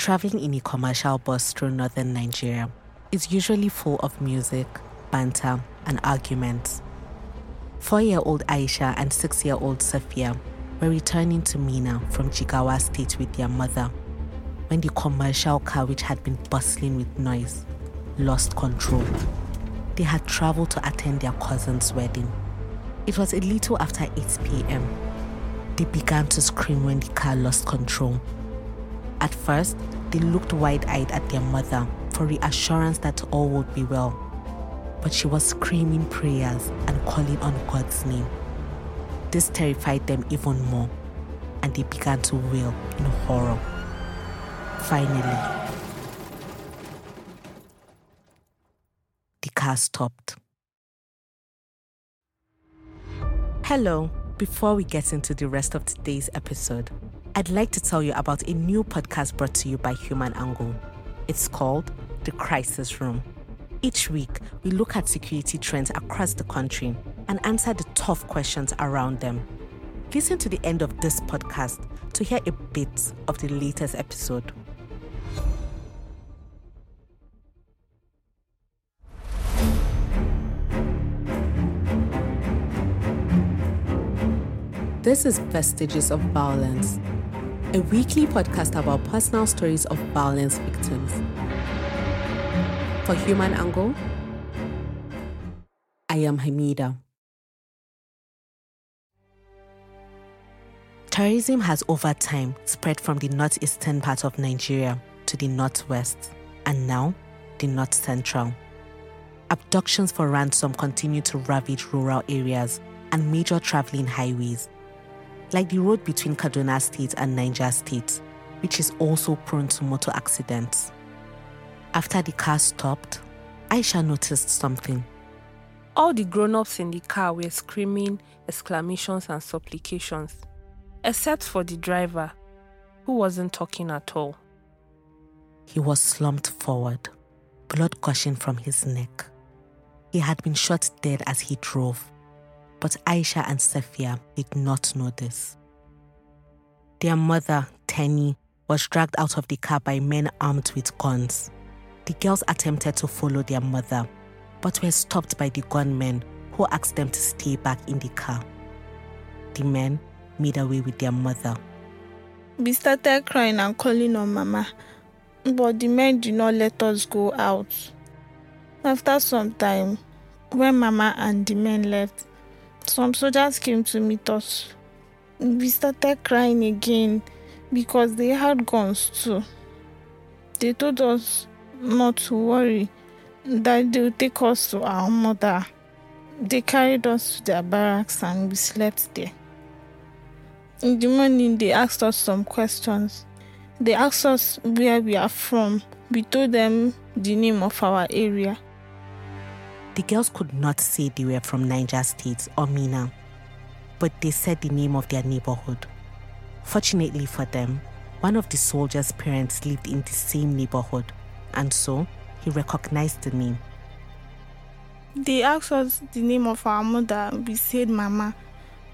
Traveling in a commercial bus through northern Nigeria is usually full of music, banter, and arguments. Four year old Aisha and six year old Safia were returning to Minna from Jigawa State with their mother when the commercial car, which had been bustling with noise, lost control. They had traveled to attend their cousin's wedding. It was a little after 8 pm. They began to scream when the car lost control. At first, they looked wide eyed at their mother for reassurance that all would be well. But she was screaming prayers and calling on God's name. This terrified them even more, and they began to wail in horror. Finally, the car stopped. Hello. Before we get into the rest of today's episode, I'd like to tell you about a new podcast brought to you by HumAngle. It's called The Crisis Room. Each week, we look at security trends across the country and answer the tough questions around them. Listen to the end of this podcast to hear a bit of the latest episode. This is Vestiges of Violence, a weekly podcast about personal stories of violence victims. For HumAngle, I am Hamida. Terrorism has over time spread from the northeastern part of Nigeria to the northwest and now the north central. Abductions for ransom continue to ravage rural areas and major traveling highways like the road between Kaduna State and Niger State, which is also prone to motor accidents. After the car stopped, Aisha noticed something. All the grown ups in the car were screaming exclamations and supplications, except for the driver, who wasn't talking at all. He was slumped forward, blood gushing from his neck. He had been shot dead as he drove but Aisha and Safia did not know this. Their mother, Tenny, was dragged out of the car by men armed with guns. The girls attempted to follow their mother, but were stopped by the gunmen who asked them to stay back in the car. The men made away with their mother. We started crying and calling on Mama, but the men did not let us go out. After some time, when Mama and the men left, some soldiers came to meet us. We started crying again because they had guns too. They told us not to worry, that they would take us to our mother. They carried us to their barracks and we slept there. In the morning, they asked us some questions. They asked us where we are from. We told them the name of our area. The girls could not say they were from Niger State or Minna, but they said the name of their neighborhood. Fortunately for them, one of the soldiers' parents lived in the same neighborhood, and so he recognized the name. They asked us the name of our mother, we said Mama.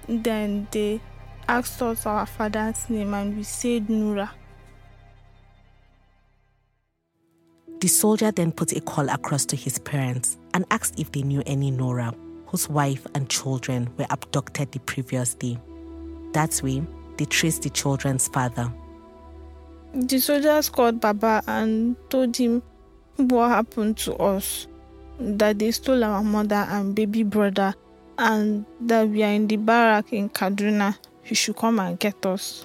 Then they asked us our father's name, and we said Nura. The soldier then put a call across to his parents and asked if they knew any Nura, whose wife and children were abducted the previous day. That way, they traced the children's father. The soldiers called Baba and told him what happened to us that they stole our mother and baby brother, and that we are in the barrack in Kaduna. He should come and get us.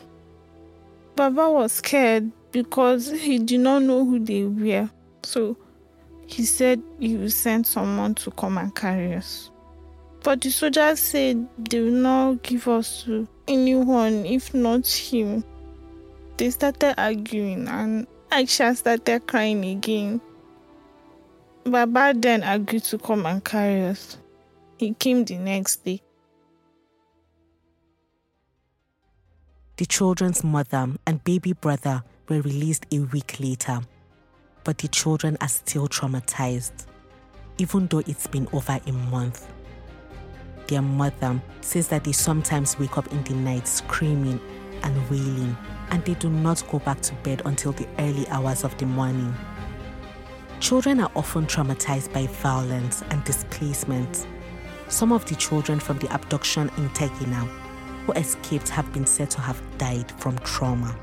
Baba was scared because he did not know who they were. So he said he will send someone to come and carry us. But the soldiers said they will not give us to anyone if not him. They started arguing and Aisha started crying again. Baba then agreed to come and carry us. He came the next day. The children's mother and baby brother were released a week later but the children are still traumatized, even though it's been over a month. Their mother says that they sometimes wake up in the night screaming and wailing and they do not go back to bed until the early hours of the morning. Children are often traumatized by violence and displacement. Some of the children from the abduction in Tegina who escaped have been said to have died from trauma.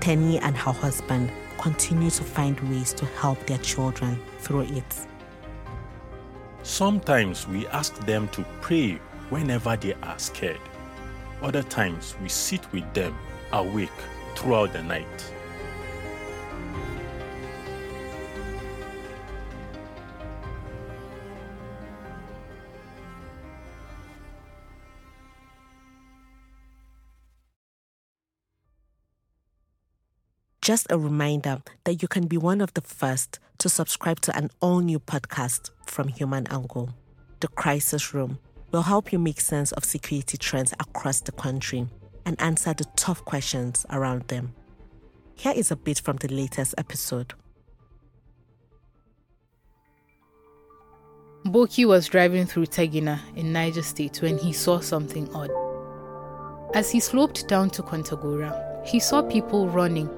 Tenny and her husband continue to find ways to help their children through it. Sometimes we ask them to pray whenever they are scared. Other times we sit with them awake throughout the night. Just a reminder that you can be one of the first to subscribe to an all new podcast from HumAngle. The Crisis Room will help you make sense of security trends across the country and answer the tough questions around them. Here is a bit from the latest episode. Boki was driving through Tegina in Niger State when he saw something odd. As he sloped down to Kontagora, he saw people running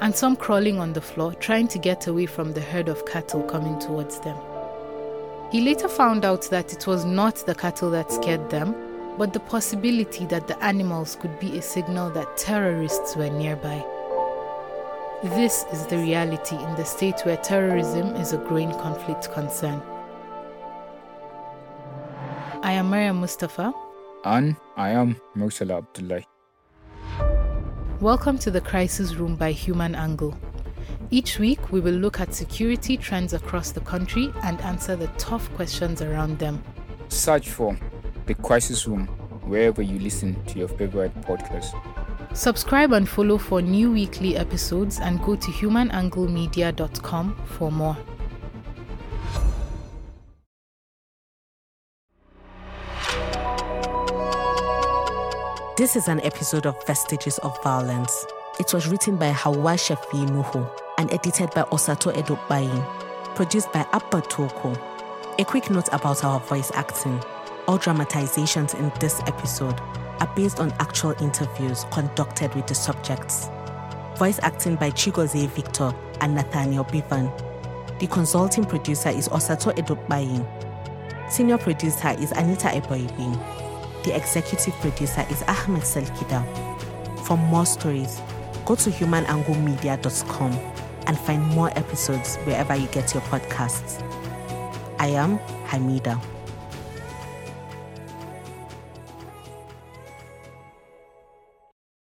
and some crawling on the floor trying to get away from the herd of cattle coming towards them. He later found out that it was not the cattle that scared them, but the possibility that the animals could be a signal that terrorists were nearby. This is the reality in the state where terrorism is a growing conflict concern. I am Maria Mustafa. And I am Mursala Abdullahi. Welcome to the Crisis Room by HumAngle. Each week, we will look at security trends across the country and answer the tough questions around them. Search for The Crisis Room wherever you listen to your favorite podcast. Subscribe and follow for new weekly episodes and go to humanglemedia.com for more. This is an episode of Vestiges of Violence. It was written by Hawa Shafi Nuhu and edited by Osato Edokbayin. Produced by Abba Toko. A quick note about our voice acting. All dramatizations in this episode are based on actual interviews conducted with the subjects. Voice acting by Chigozie Victor and Nathaniel Bivan. The consulting producer is Osato Edokbayin. Senior producer is Anita Eboigbe. The executive producer is Ahmed Salkida. For more stories, go to humanglemedia.com and find more episodes wherever you get your podcasts. I am Hamida.